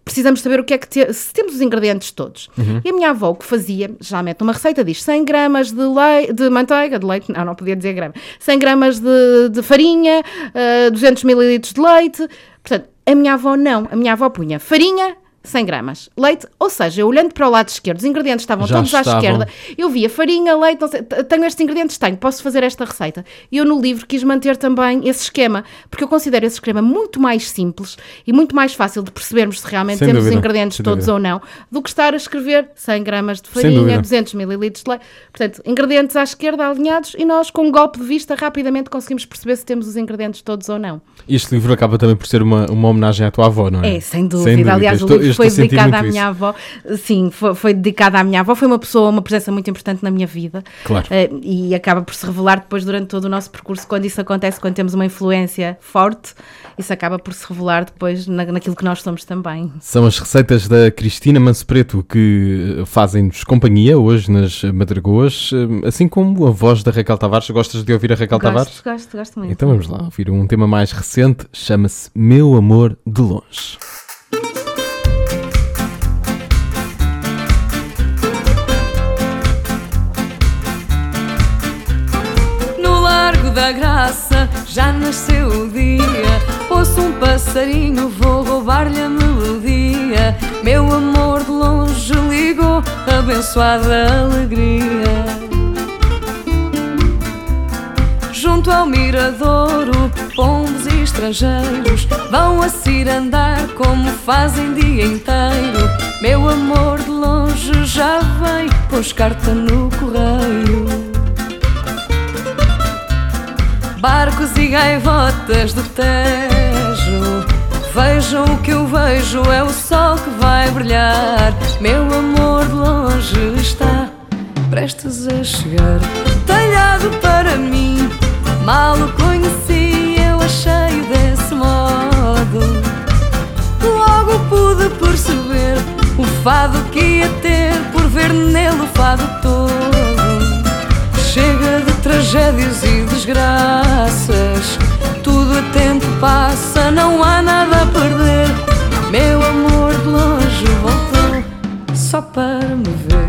Speaker 3: precisamos saber o que é que te- se temos os ingredientes todos. E a minha avó o que fazia, geralmente numa receita diz 100 gramas de, lei, de manteiga, de leite, não, não podia dizer grama, 100 gramas de, de farinha, eh, 200 mililitros de leite. Portanto, a minha avó não. A minha avó punha farinha, 100 gramas. Leite, ou seja, eu olhando para o lado esquerdo, os ingredientes estavam
Speaker 2: Já
Speaker 3: todos à
Speaker 2: estavam.
Speaker 3: esquerda, eu via farinha, leite, não sei, tenho estes ingredientes, tenho, posso fazer esta receita. E eu no livro quis manter também esse esquema, porque eu considero esse esquema muito mais simples e muito mais fácil de percebermos se realmente
Speaker 2: Sem
Speaker 3: temos
Speaker 2: dúvida,
Speaker 3: os ingredientes
Speaker 2: sem
Speaker 3: todos
Speaker 2: dúvida.
Speaker 3: ou não, do que estar a escrever 100 gramas de
Speaker 2: Sem
Speaker 3: farinha,
Speaker 2: dúvida.
Speaker 3: 200 mililitros de leite. Portanto, ingredientes à esquerda alinhados e nós, com um golpe de vista, rapidamente conseguimos perceber se temos os ingredientes todos ou não.
Speaker 2: Este livro acaba também por ser uma, uma homenagem à tua avó, não é?
Speaker 3: É, sem dúvida. Aliás,
Speaker 2: Estou-
Speaker 3: o livro foi
Speaker 2: a sentir
Speaker 3: dedicado
Speaker 2: muito
Speaker 3: à
Speaker 2: isso.
Speaker 3: minha avó. Sim, foi, foi dedicado à minha avó. Foi uma pessoa, uma presença muito importante na minha vida.
Speaker 2: Claro.
Speaker 3: Eh, e acaba por se revelar depois durante todo o nosso percurso, quando isso acontece, quando temos uma influência forte, isso acaba por se revelar depois na, naquilo que nós somos também.
Speaker 2: São as receitas da Cristina Manso Preto que eh, fazem-nos companhia hoje nas Madragoas, eh, assim como a voz da Raquel Tavares. Gostas de ouvir a Raquel Tavares?
Speaker 3: Gosto, gosto, gosto muito.
Speaker 2: Então vamos lá ouvir um tema mais recente, chama-se Meu Amor de Longe.
Speaker 7: Da Graça já nasceu o dia. Ouço um passarinho, vou roubar-lhe a melodia. Meu amor de longe ligou, abençoada alegria. Junto ao miradouro, pombos e estrangeiros vão a cirandar como fazem dia inteiro. Meu amor de longe já vem, pôs carta no correio. Barcos e gaivotas do Tejo. Vejam o que eu vejo, é o sol que vai brilhar. Meu amor de longe está prestes a chegar. Talhado para mim, mal o conheci Eu achei desse modo. Logo pude perceber o fado que ia ter Por ver nele o fado todo. Chega de tragédias e desgraças. Tudo a tempo passa, não há nada a perder. Meu amor de longe voltou só para me ver.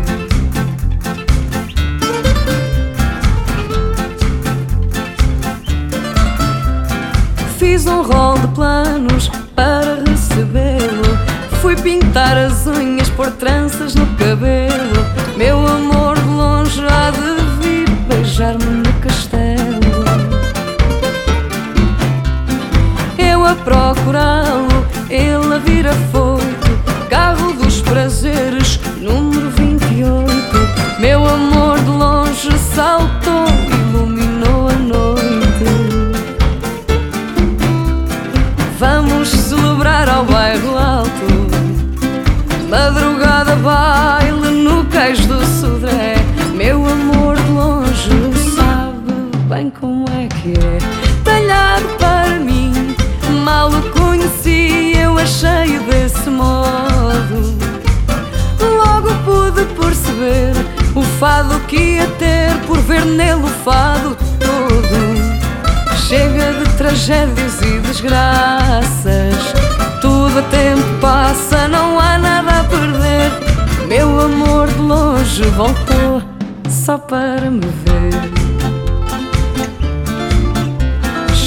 Speaker 7: Fiz um rol de planos para recebê-lo. Fui pintar as unhas, pôr tranças no cabelo. Meu amor beijar-me no castelo. Eu a procurá-lo, ele a vir afoito. Carro dos prazeres, número 28. Meu amor de longe saltou, talhado para mim. Mal o conheci, eu achei desse modo. Logo pude perceber o fado que ia ter por ver nele o fado todo. Chega de tragédias e desgraças, tudo a tempo passa, não há nada a perder. Meu amor de longe voltou só para me ver.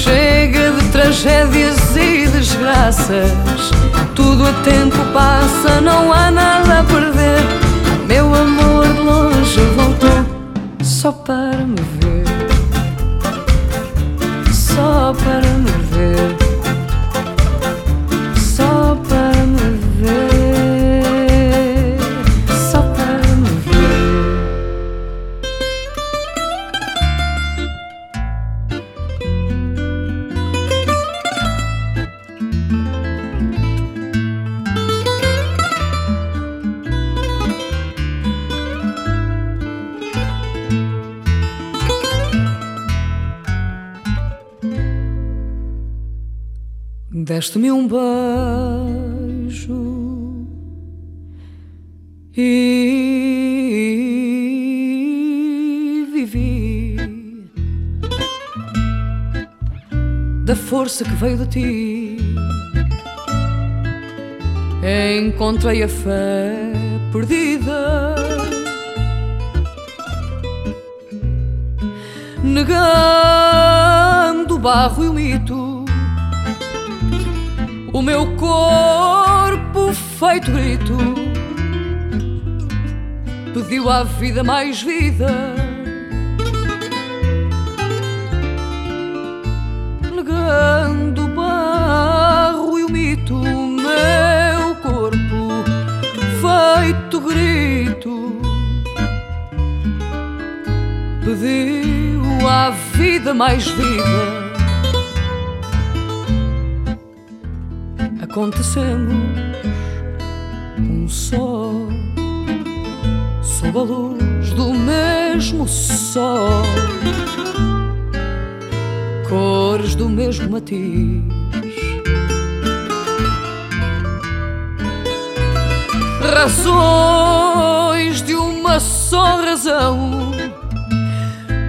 Speaker 7: Chega de tragédias e desgraças, tudo a tempo passa, não há nada a perder. Meu amor de longe voltou só para me ver, só para me ver, Deste-me um beijo e vivi da força que veio de ti. Encontrei a fé perdida, negando o barro e o mito meu corpo feito grito pediu à vida mais vida, negando o barro e o mito, meu corpo feito grito. Pediu à vida mais vida. Acontecemos um só, sob a luz do mesmo sol, cores do mesmo matiz. Razões de uma só razão,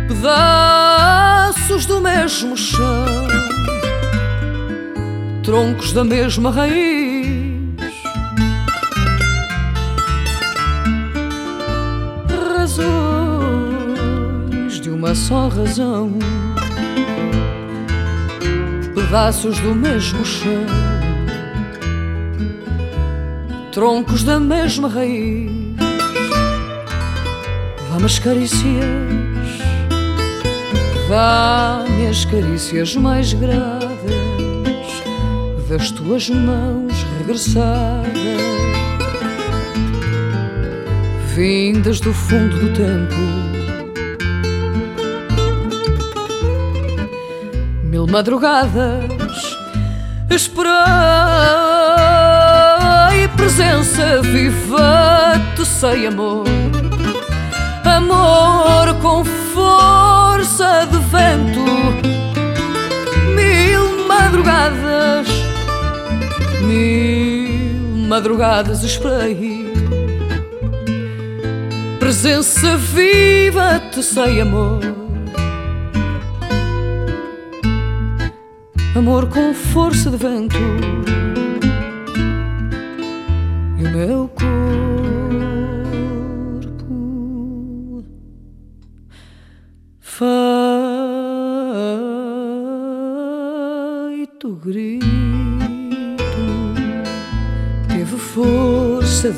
Speaker 7: pedaços do mesmo chão troncos da mesma raiz. Razões de uma só razão, pedaços do mesmo chão, troncos da mesma raiz. Vá-me as carícias, dá-me as carícias mais graves das tuas mãos regressadas, vindas do fundo do tempo. Mil madrugadas esperei presença viva, te sei amor, amor com força de vento. Mil madrugadas Mil madrugadas esperei Presença viva, te sei amor. Amor com força de vento. E o meu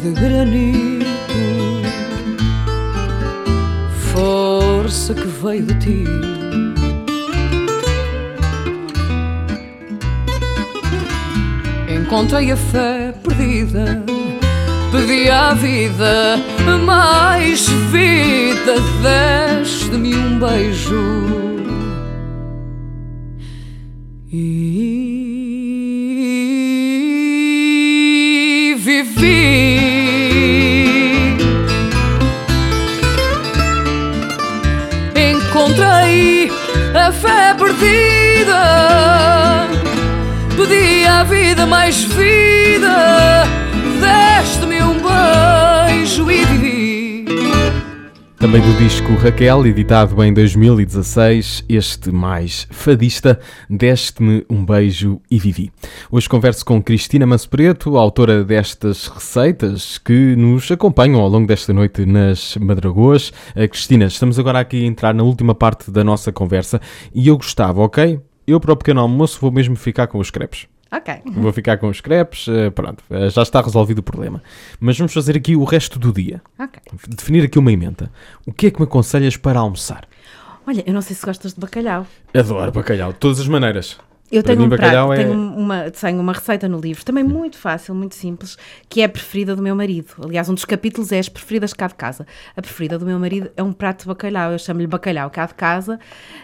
Speaker 7: de granito, força que veio de ti. Encontrei a fé perdida, pedi à vida mais vida, deste-me um beijo. E
Speaker 2: Também do disco Raquel, editado em 2016, este mais fadista, Deste-me um beijo e vivi. Hoje converso com Cristina Manso Preto, autora destas receitas que nos acompanham ao longo desta noite nas Madragoas. Eh, Cristina, estamos agora aqui a entrar na última parte da nossa conversa e eu gostava, ok? Eu para o pequeno almoço vou mesmo ficar com os crepes.
Speaker 3: Ok.
Speaker 2: Vou ficar com os crepes, eh, pronto, eh, já está resolvido o problema. Mas vamos fazer aqui o resto do dia.
Speaker 3: Ok.
Speaker 2: Definir aqui uma emenda. O que é que me aconselhas para almoçar?
Speaker 3: Olha, eu não sei se gostas de bacalhau.
Speaker 2: Adoro bacalhau, de todas as maneiras.
Speaker 3: Eu tenho
Speaker 2: mim,
Speaker 3: um prato,
Speaker 2: é-
Speaker 3: tenho uma, tenho uma receita no livro, também muito fácil, muito simples, que é a preferida do meu marido. Aliás, um dos capítulos é as preferidas cá de casa. A preferida do meu marido é um prato de bacalhau, eu chamo-lhe bacalhau cá de casa,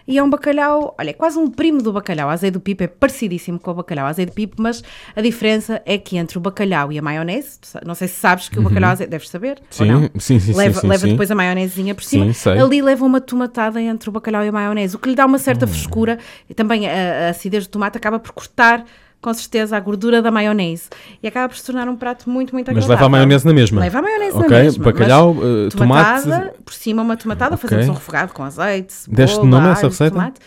Speaker 3: e é um bacalhau, olha, é quase um primo do bacalhau. A azeite do pipo é parecidíssimo com o bacalhau azeite do pipo, mas a diferença é que entre o bacalhau e a maionese, não sei se sabes que o bacalhau azeite, deves saber,
Speaker 2: Sim, sim, sim,
Speaker 3: leva,
Speaker 2: sim, sim,
Speaker 3: leva
Speaker 2: sim.
Speaker 3: depois a maionezinha por cima. Ali leva uma tomatada entre o bacalhau e a maionese, o que lhe dá uma certa
Speaker 2: Hum.
Speaker 3: frescura e também a, a acidez do tomate acaba por cortar com certeza a gordura da maionese e acaba por se tornar um prato muito, muito
Speaker 2: Mas
Speaker 3: agradável.
Speaker 2: leva a maionese na mesma.
Speaker 3: Leva a maionese
Speaker 2: Ok,
Speaker 3: na mesma.
Speaker 2: bacalhau,
Speaker 3: mas
Speaker 2: eh, tomate-
Speaker 3: por cima uma tomatada,
Speaker 2: Ok.
Speaker 3: fazemos um refogado com azeite,
Speaker 2: Deste
Speaker 3: cebola,
Speaker 2: nome a essa receita?
Speaker 3: tomate.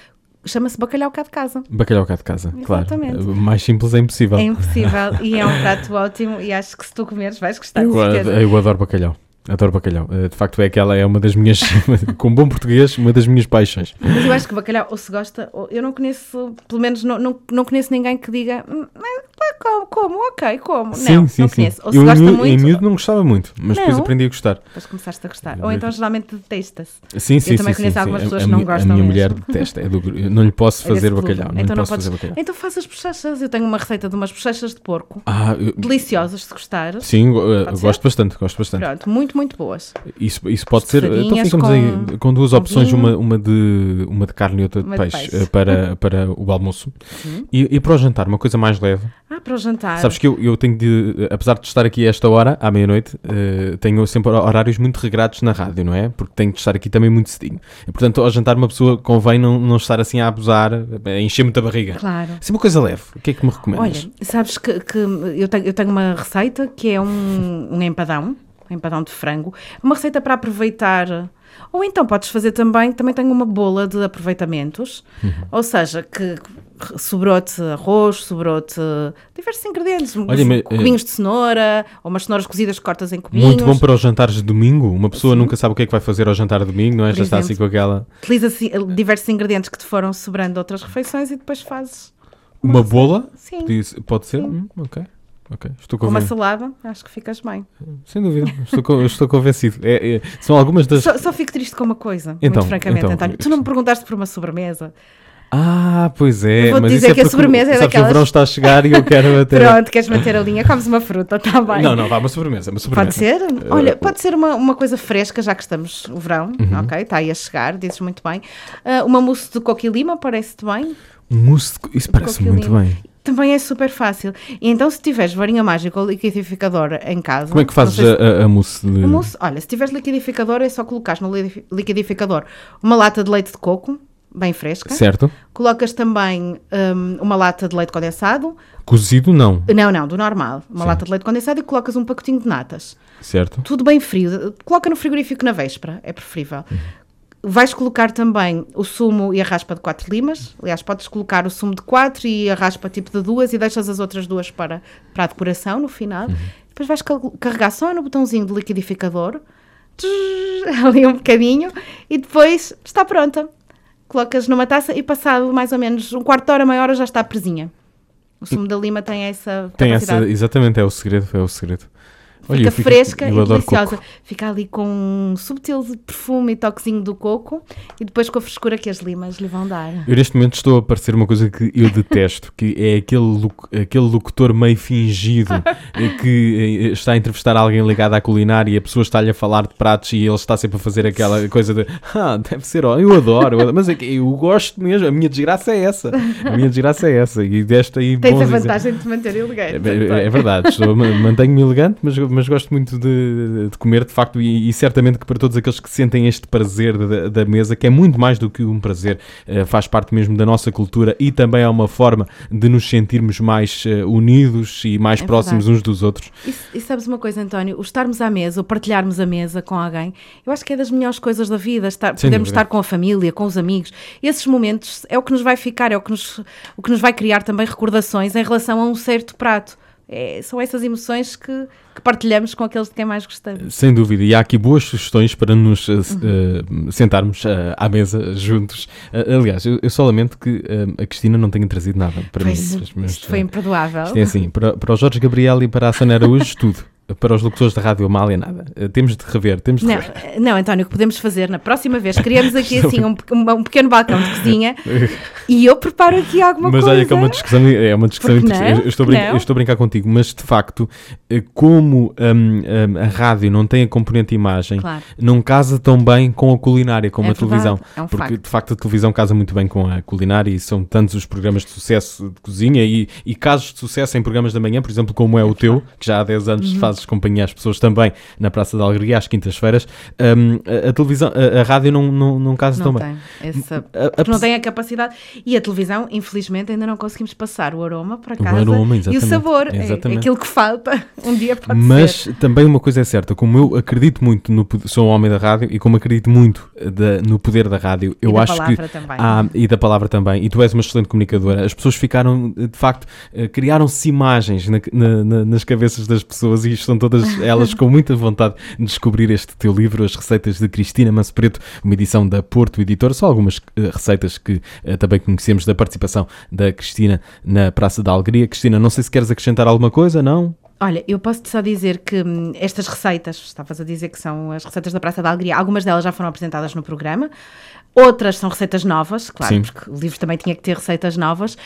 Speaker 3: Chama-se bacalhau cá de casa.
Speaker 2: Bacalhau cá de casa,
Speaker 3: Exatamente.
Speaker 2: claro. Mais simples é impossível.
Speaker 3: É impossível e é um prato ótimo e acho que se tu comeres vais gostar,
Speaker 2: Eu,
Speaker 3: certeza.
Speaker 2: eu adoro bacalhau. Adoro bacalhau. Eh, De facto, é aquela é uma das minhas, com bom português, uma das minhas paixões.
Speaker 3: Mas eu acho que bacalhau ou se gosta, ou eu não conheço, pelo menos não, não, não conheço ninguém que diga "Hum, como, como, ok, como.
Speaker 2: sim,
Speaker 3: não,
Speaker 2: sim,
Speaker 3: não
Speaker 2: sim.
Speaker 3: conheço. Ou se
Speaker 2: eu
Speaker 3: gosta
Speaker 2: miúdo-
Speaker 3: muito,
Speaker 2: Em miúdo não gostava muito, mas depois
Speaker 3: Não?
Speaker 2: aprendi a gostar.
Speaker 3: depois começaste a gostar. Ou então geralmente detesta-se.
Speaker 2: Sim, sim,
Speaker 3: também
Speaker 2: sim,
Speaker 3: conheço
Speaker 2: sim,
Speaker 3: algumas
Speaker 2: sim.
Speaker 3: pessoas
Speaker 2: A
Speaker 3: que não gostam
Speaker 2: A minha
Speaker 3: mesmo.
Speaker 2: mulher detesta. É do, eu não lhe posso
Speaker 3: É
Speaker 2: fazer
Speaker 3: clube.
Speaker 2: bacalhau. Não
Speaker 3: Então não
Speaker 2: posso
Speaker 3: podes.
Speaker 2: fazer bacalhau.
Speaker 3: Então faz as bochechas. Eu tenho uma receita de umas bochechas de porco.
Speaker 2: Ah, eu-
Speaker 3: Deliciosas, se gostar.
Speaker 2: sim, eh, gosto bastante, gosto bastante.
Speaker 3: Pronto, muito, muito boas.
Speaker 2: Isso, isso pode ser. Então ficamos
Speaker 3: com-
Speaker 2: aí com duas
Speaker 3: com
Speaker 2: opções,
Speaker 3: vinho.
Speaker 2: uma, uma, de, uma de carne e outra de
Speaker 3: Uma de
Speaker 2: peixe,
Speaker 3: peixe.
Speaker 2: Eh, para, para o almoço. E, e para o jantar, uma coisa mais leve.
Speaker 3: Ah, para o jantar.
Speaker 2: Sabes que eu, eu tenho de, apesar de estar aqui a esta hora, à meia-noite, eh, tenho sempre horários muito regrados na rádio, não é? Porque tenho de estar aqui também muito cedinho. E, portanto, ao jantar, uma pessoa convém não, não estar assim a abusar, a encher muito a barriga.
Speaker 3: Claro.
Speaker 2: Assim, uma coisa leve. O que é que me recomendas?
Speaker 3: Olha, sabes que, que eu, tenho, eu tenho uma receita que é um, um empadão, empadão de frango, uma receita para aproveitar. Ou então podes fazer também, também tenho uma bola de aproveitamentos,
Speaker 2: Uhum.
Speaker 3: ou seja, que sobrou-te arroz, sobrou-te diversos ingredientes,
Speaker 2: Olha, mas, eh,
Speaker 3: cubinhos de cenoura, ou umas cenouras cozidas que cortas em cubinhos.
Speaker 2: muito bom para os jantares de domingo. Uma pessoa nunca sabe o que é que vai fazer ao jantar de domingo, não é?
Speaker 3: Por
Speaker 2: Já está assim
Speaker 3: exemplo.
Speaker 2: com aquela.
Speaker 3: Utiliza assim, diversos ingredientes que te foram sobrando de outras refeições e depois fazes
Speaker 2: Uma bola?
Speaker 3: Sim.
Speaker 2: Pode- ser? Hum, ok.
Speaker 3: Uma salada, acho que ficas bem.
Speaker 2: Sem dúvida. Estou, co- estou convencido. É- é- são algumas das.
Speaker 3: Só, só fico triste com uma coisa,
Speaker 2: Então,
Speaker 3: muito francamente,
Speaker 2: então,
Speaker 3: António. Tu não me perguntaste por uma sobremesa.
Speaker 2: Ah, pois é.
Speaker 3: Eu vou-te
Speaker 2: mas
Speaker 3: dizer
Speaker 2: é
Speaker 3: que a sobremesa é
Speaker 2: sabes que
Speaker 3: daquelas-
Speaker 2: o verão está a chegar e eu quero até.
Speaker 3: Pronto, queres manter a linha? Comes uma fruta, está bem.
Speaker 2: Não, não, vá, uma sobremesa. Uma sobremesa.
Speaker 3: Pode ser?
Speaker 2: Eh,
Speaker 3: Olha, pode ser uma, uma coisa fresca, já que estamos no verão,
Speaker 2: Uhum.
Speaker 3: ok? Está aí a chegar, dizes muito bem. Ah, uma mousse de coco e lima, parece-te bem?
Speaker 2: Mousse de Isso parece muito bem.
Speaker 3: Também é super fácil. E então, se tiveres varinha mágica ou liquidificador em casa...
Speaker 2: Como é que fazes
Speaker 3: se-
Speaker 2: a, a, a mousse de.
Speaker 3: O mousse, olha, se tiveres liquidificador, é só colocares no li- liquidificador uma lata de leite de coco, bem fresca.
Speaker 2: Certo?
Speaker 3: Colocas também hum, uma lata de leite condensado.
Speaker 2: Cozido, não.
Speaker 3: Não, não, do normal. Uma
Speaker 2: Sim.
Speaker 3: lata de leite condensado e colocas um pacotinho de natas.
Speaker 2: Certo?
Speaker 3: Tudo bem frio. Coloca no frigorífico na véspera, é preferível. Vais colocar também o sumo e a raspa de 4 limas. Aliás, podes colocar o sumo de 4 e a raspa tipo de duas e deixas as outras duas para, para a decoração no final. Depois vais carregar só no botãozinho do liquidificador, ali um bocadinho, e depois está pronta. Colocas numa taça e passado mais ou menos um quarto de hora, meia hora já está presinha. O sumo da lima tem essa
Speaker 2: Tem essa. Exatamente, é o segredo. É o segredo. Olha,
Speaker 3: Fica
Speaker 2: fico-
Speaker 3: fresca e deliciosa.
Speaker 2: coco.
Speaker 3: Fica ali com um subtil perfume e toquezinho do coco e depois com a frescura que as limas lhe vão dar.
Speaker 2: Eu neste momento estou a parecer uma coisa que eu detesto, que é aquele, aquele locutor meio fingido eh, que eh, está a entrevistar alguém ligado à culinária e a pessoa está-lhe a falar de pratos e ele está sempre a fazer aquela coisa de ah, deve ser, ó, eu adoro, eu adoro." mas é que eu gosto mesmo, a minha desgraça é essa, a minha desgraça é essa e desta aí
Speaker 3: Tens a vantagem de te manter elegante.
Speaker 2: É, é- é verdade, estou- ma- mantenho-me elegante, mas, mas gosto muito de, de comer, de facto, e, e certamente que para todos aqueles que sentem este prazer da, da mesa, que é muito mais do que um prazer, eh, faz parte mesmo da nossa cultura e também é uma forma de nos sentirmos mais eh, unidos e mais
Speaker 3: É
Speaker 2: próximos
Speaker 3: verdade.
Speaker 2: uns dos outros.
Speaker 3: E, e sabes uma coisa, António? O estarmos à mesa, ou partilharmos a mesa com alguém, eu acho que é das melhores coisas da vida. Estar,
Speaker 2: Sem dúvida.
Speaker 3: estar com a família, com os amigos. Esses momentos é o que nos vai ficar, é o que nos, o que nos vai criar também recordações em relação a um certo prato. É, são essas emoções que, que partilhamos com aqueles de quem mais gostamos.
Speaker 2: Sem dúvida, e há aqui boas sugestões para nos
Speaker 3: Uhum.
Speaker 2: eh, sentarmos eh, à mesa juntos. Aliás, eu, eu só lamento que a Cristina não tenha trazido nada para
Speaker 3: Pois,
Speaker 2: mim. Mas,
Speaker 3: isto foi
Speaker 2: eh,
Speaker 3: imperdoável.
Speaker 2: Isto é assim, para, para o Jorge Gabriel e para a Sônia Araújo, tudo. Para os locutores da Rádio Amália, nada. Eh, Temos de rever, temos de
Speaker 3: Não,
Speaker 2: rever.
Speaker 3: não, António, o que podemos fazer na próxima vez? Criamos aqui assim um, um pequeno balcão de cozinha e eu preparo aqui alguma
Speaker 2: Mas
Speaker 3: coisa.
Speaker 2: olha que é uma discussão, é uma discussão
Speaker 3: Porque
Speaker 2: interessante.
Speaker 3: não?
Speaker 2: Eu estou, a brincar,
Speaker 3: Não?
Speaker 2: eu estou a brincar contigo, mas de facto, eh, como hum, hum, a rádio não tem a componente imagem,
Speaker 3: Claro.
Speaker 2: não casa tão bem com a culinária, como
Speaker 3: É
Speaker 2: a televisão.
Speaker 3: é um
Speaker 2: porque
Speaker 3: facto.
Speaker 2: de facto a televisão casa muito bem com a culinária e são tantos os programas de sucesso de cozinha e, e casos de sucesso em programas da manhã, por exemplo, como é o teu, que já há 10 anos
Speaker 3: Uhum.
Speaker 2: Fazes companhia às pessoas também na Praça da Alegria, às quintas-feiras. Hum, a, a televisão, a, a rádio não, não, não casa
Speaker 3: Não
Speaker 2: tão bem.
Speaker 3: tem, essa,
Speaker 2: A-
Speaker 3: porque não tem a capacidade. E a televisão, infelizmente, ainda não conseguimos passar o aroma para
Speaker 2: O
Speaker 3: casa
Speaker 2: aroma,
Speaker 3: e o sabor. É- É,
Speaker 2: exatamente.
Speaker 3: aquilo que falta. Um dia pode
Speaker 2: Mas
Speaker 3: ser.
Speaker 2: também uma coisa é certa, como eu acredito muito no sou um homem da rádio e como acredito muito eh, da- no poder da rádio, eu
Speaker 3: da
Speaker 2: acho que
Speaker 3: também.
Speaker 2: há- e da palavra também, e tu és uma excelente comunicadora, as pessoas ficaram, de facto, eh, criaram-se imagens na- na- nas cabeças das pessoas e estão todas elas com muita vontade de descobrir este teu livro, As Receitas de Cristina Manso Preto, uma edição da Porto Editora, só algumas eh, receitas que eh, também conhecemos da participação da Cristina na Praça da Alegria. Cristina, não sei se queres acrescentar alguma coisa, não?
Speaker 3: Olha, eu posso-te só dizer que hum, estas receitas, estavas a dizer que são as receitas da Praça da Alegria, algumas delas já foram apresentadas no programa, outras são receitas novas, claro,
Speaker 2: Sim.
Speaker 3: porque o livro também tinha que ter receitas novas.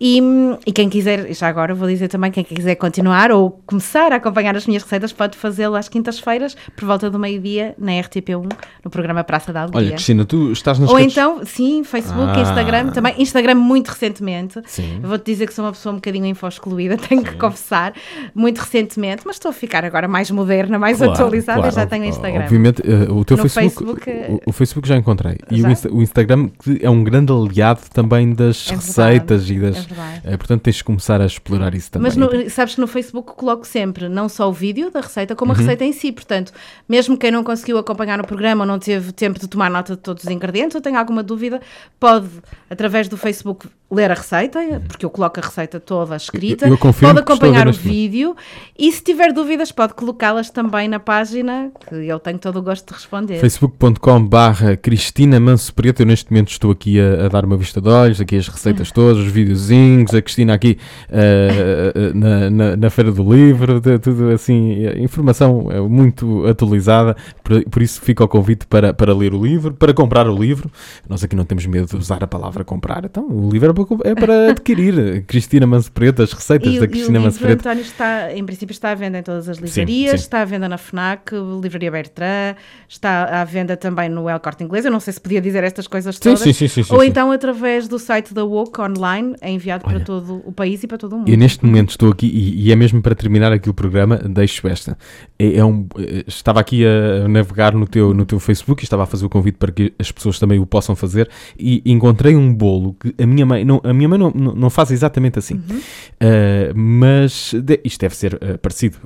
Speaker 3: E, e quem quiser, já agora vou dizer também, quem quiser continuar ou começar a acompanhar as minhas receitas, pode fazê-lo às quintas-feiras, por volta do meio-dia, na RTP1, no programa Praça da Alegria.
Speaker 2: Olha, Cristina, tu estás nas
Speaker 3: Ou
Speaker 2: redes...
Speaker 3: então, sim, Facebook,
Speaker 2: Ah.
Speaker 3: Instagram também. Instagram muito recentemente.
Speaker 2: Sim.
Speaker 3: Vou-te dizer que sou uma pessoa um bocadinho info-excluída, tenho que confessar, muito recentemente, mas estou a ficar agora mais moderna, mais
Speaker 2: Claro,
Speaker 3: atualizada,
Speaker 2: claro,
Speaker 3: já tenho Instagram.
Speaker 2: Obviamente, eh, o teu
Speaker 3: No
Speaker 2: Facebook,
Speaker 3: Facebook, eh,
Speaker 2: o, o Facebook já encontrei. O,
Speaker 3: Já?
Speaker 2: O Instagram que é um grande aliado também das
Speaker 3: É
Speaker 2: receitas e
Speaker 3: verdade,
Speaker 2: das.
Speaker 3: é verdade.
Speaker 2: eh, portanto, tens de começar a explorar isso também.
Speaker 3: Mas no- sabes que no Facebook coloco sempre não só o vídeo da receita,
Speaker 2: Uhum.
Speaker 3: como a receita em si. Portanto, mesmo quem não conseguiu acompanhar o programa ou não teve tempo de tomar nota de todos os ingredientes ou tem alguma dúvida, pode, através do Facebook, ler a receita, porque eu coloco a receita toda escrita.
Speaker 2: Eu- eu
Speaker 3: pode acompanhar o vídeo e, se tiver dúvidas, pode colocá-las também na página, que eu tenho todo o gosto de responder.
Speaker 2: facebook.com barra Cristina Manso Preto eu neste momento estou aqui a, a dar uma vista de olhos aqui as receitas todas, os videozinhos a Cristina aqui eh, na, na, na Feira do Livro tudo assim, informação eh, muito atualizada por, por isso fica o convite para, para ler o livro, para comprar o livro nós aqui não temos medo de usar a palavra comprar então o livro é para, é adquirir Cristina Manso Preto, as receitas
Speaker 3: E,
Speaker 2: da Cristina Manso Preto
Speaker 3: António, está, em princípio está à venda em todas as livrarias,
Speaker 2: sim.
Speaker 3: está à venda na FNAC, Livraria Bertrand, está à venda também no El Corte Inglês. Eu não sei se podia dizer estas coisas todas.
Speaker 2: sim, sim, sim, sim,
Speaker 3: Ou
Speaker 2: sim.
Speaker 3: então através do site da Woke online, é enviado para
Speaker 2: Olha.
Speaker 3: todo o país e para todo o mundo.
Speaker 2: Eu neste momento estou aqui e, e é mesmo para terminar aqui o programa, deixo esta. É, é um, eh, estava aqui a navegar no teu, no teu Facebook e estava a fazer o convite para que as pessoas também o possam fazer e encontrei um bolo que a minha mãe não, a minha mãe não, não, faz exatamente assim.
Speaker 3: Uhum.
Speaker 2: Eh, mas de- isto deve ser eh, parecido.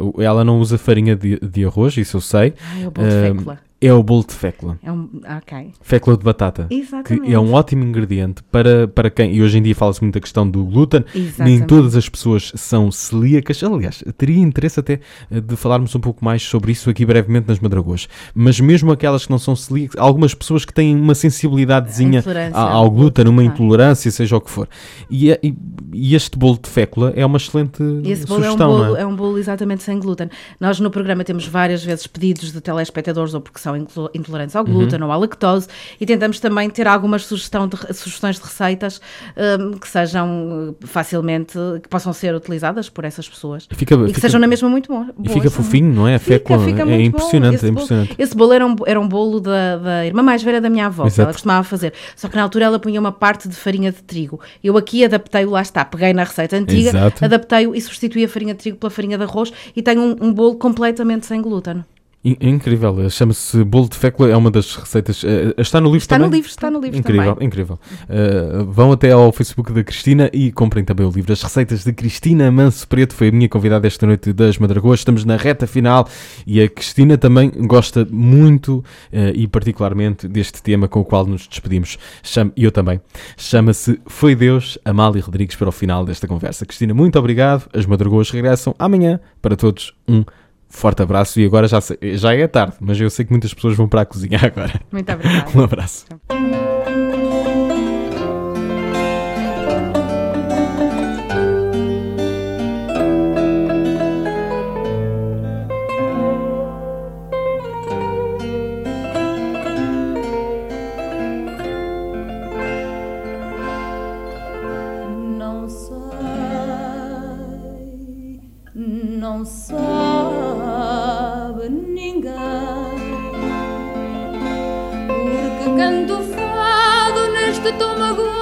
Speaker 2: O- ela não usa farinha de, de arroz, isso eu sei.
Speaker 3: Ai, o bolo de fécula.
Speaker 2: É o bolo de fécula.
Speaker 3: É um, ok.
Speaker 2: Fécula de batata.
Speaker 3: Exatamente.
Speaker 2: Que é um ótimo ingrediente para, para quem. E hoje em dia fala-se muito da questão do glúten. Nem
Speaker 3: Exatamente.
Speaker 2: todas as pessoas são celíacas. Aliás, teria interesse até eh, de falarmos um pouco mais sobre isso aqui brevemente nas Madragoas. Mas mesmo aquelas que não são celíacas, algumas pessoas que têm uma sensibilidadezinha
Speaker 3: ao
Speaker 2: glúten, uma intolerância, seja o que for. E, é- e- e este bolo de fécula é uma excelente
Speaker 3: Esse bolo, é um
Speaker 2: sugestão,
Speaker 3: bolo,
Speaker 2: não é?
Speaker 3: é um bolo exatamente sem glúten. Nós no programa temos várias vezes pedidos de telespectadores, ou porque são são intolerantes ao glúten ou à lactose e tentamos também ter algumas sugestão de, sugestões de receitas hum, que sejam eh, facilmente, que possam ser utilizadas por essas pessoas.
Speaker 2: Fica,
Speaker 3: E que
Speaker 2: fica-
Speaker 3: sejam na mesma muito bom-
Speaker 2: e
Speaker 3: boas.
Speaker 2: fica fofinho, não é? A
Speaker 3: Fica, fica
Speaker 2: é impressionante,
Speaker 3: Esse
Speaker 2: é
Speaker 3: bolo-
Speaker 2: impressionante.
Speaker 3: Esse bolo era um, era um bolo da, da irmã mais velha da minha avó, que
Speaker 2: Exato.
Speaker 3: ela costumava fazer. Só que na altura ela punha uma parte de farinha de trigo. Eu aqui adaptei-o, lá está, peguei na receita antiga, adaptei-o e substituí a farinha de trigo pela farinha de arroz e tenho um, um bolo completamente sem glúten.
Speaker 2: É incrível, chama-se bolo de fécula, é uma das receitas. eh, está no livro
Speaker 3: Está
Speaker 2: também?
Speaker 3: no livro, está no livro
Speaker 2: Incrível,
Speaker 3: também.
Speaker 2: incrível. Eh, vão até ao Facebook da Cristina e comprem também o livro. As receitas de Cristina Manso Preto foi a minha convidada esta noite das Madragoas. Estamos na reta final e a Cristina também gosta muito eh, e particularmente deste tema com o qual nos despedimos. Chama, e eu também. Chama-se Foi Deus, Amália Rodrigues, para o final desta conversa. Cristina, muito obrigado. As Madragoas regressam amanhã. Para todos, um forte abraço. E agora já, sei- já é tarde, mas eu sei que muitas pessoas vão para a cozinha agora.
Speaker 3: Muito obrigada.
Speaker 2: Um abraço.
Speaker 6: Não fado neste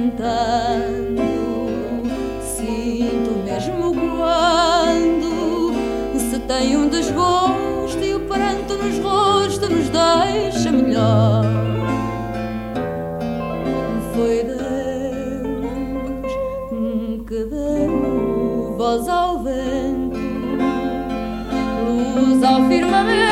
Speaker 6: cantando sinto mesmo quando se tem um desgosto e o pranto nos rostos nos deixa melhor. Foi Deus que deu voz ao vento, luz ao firmamento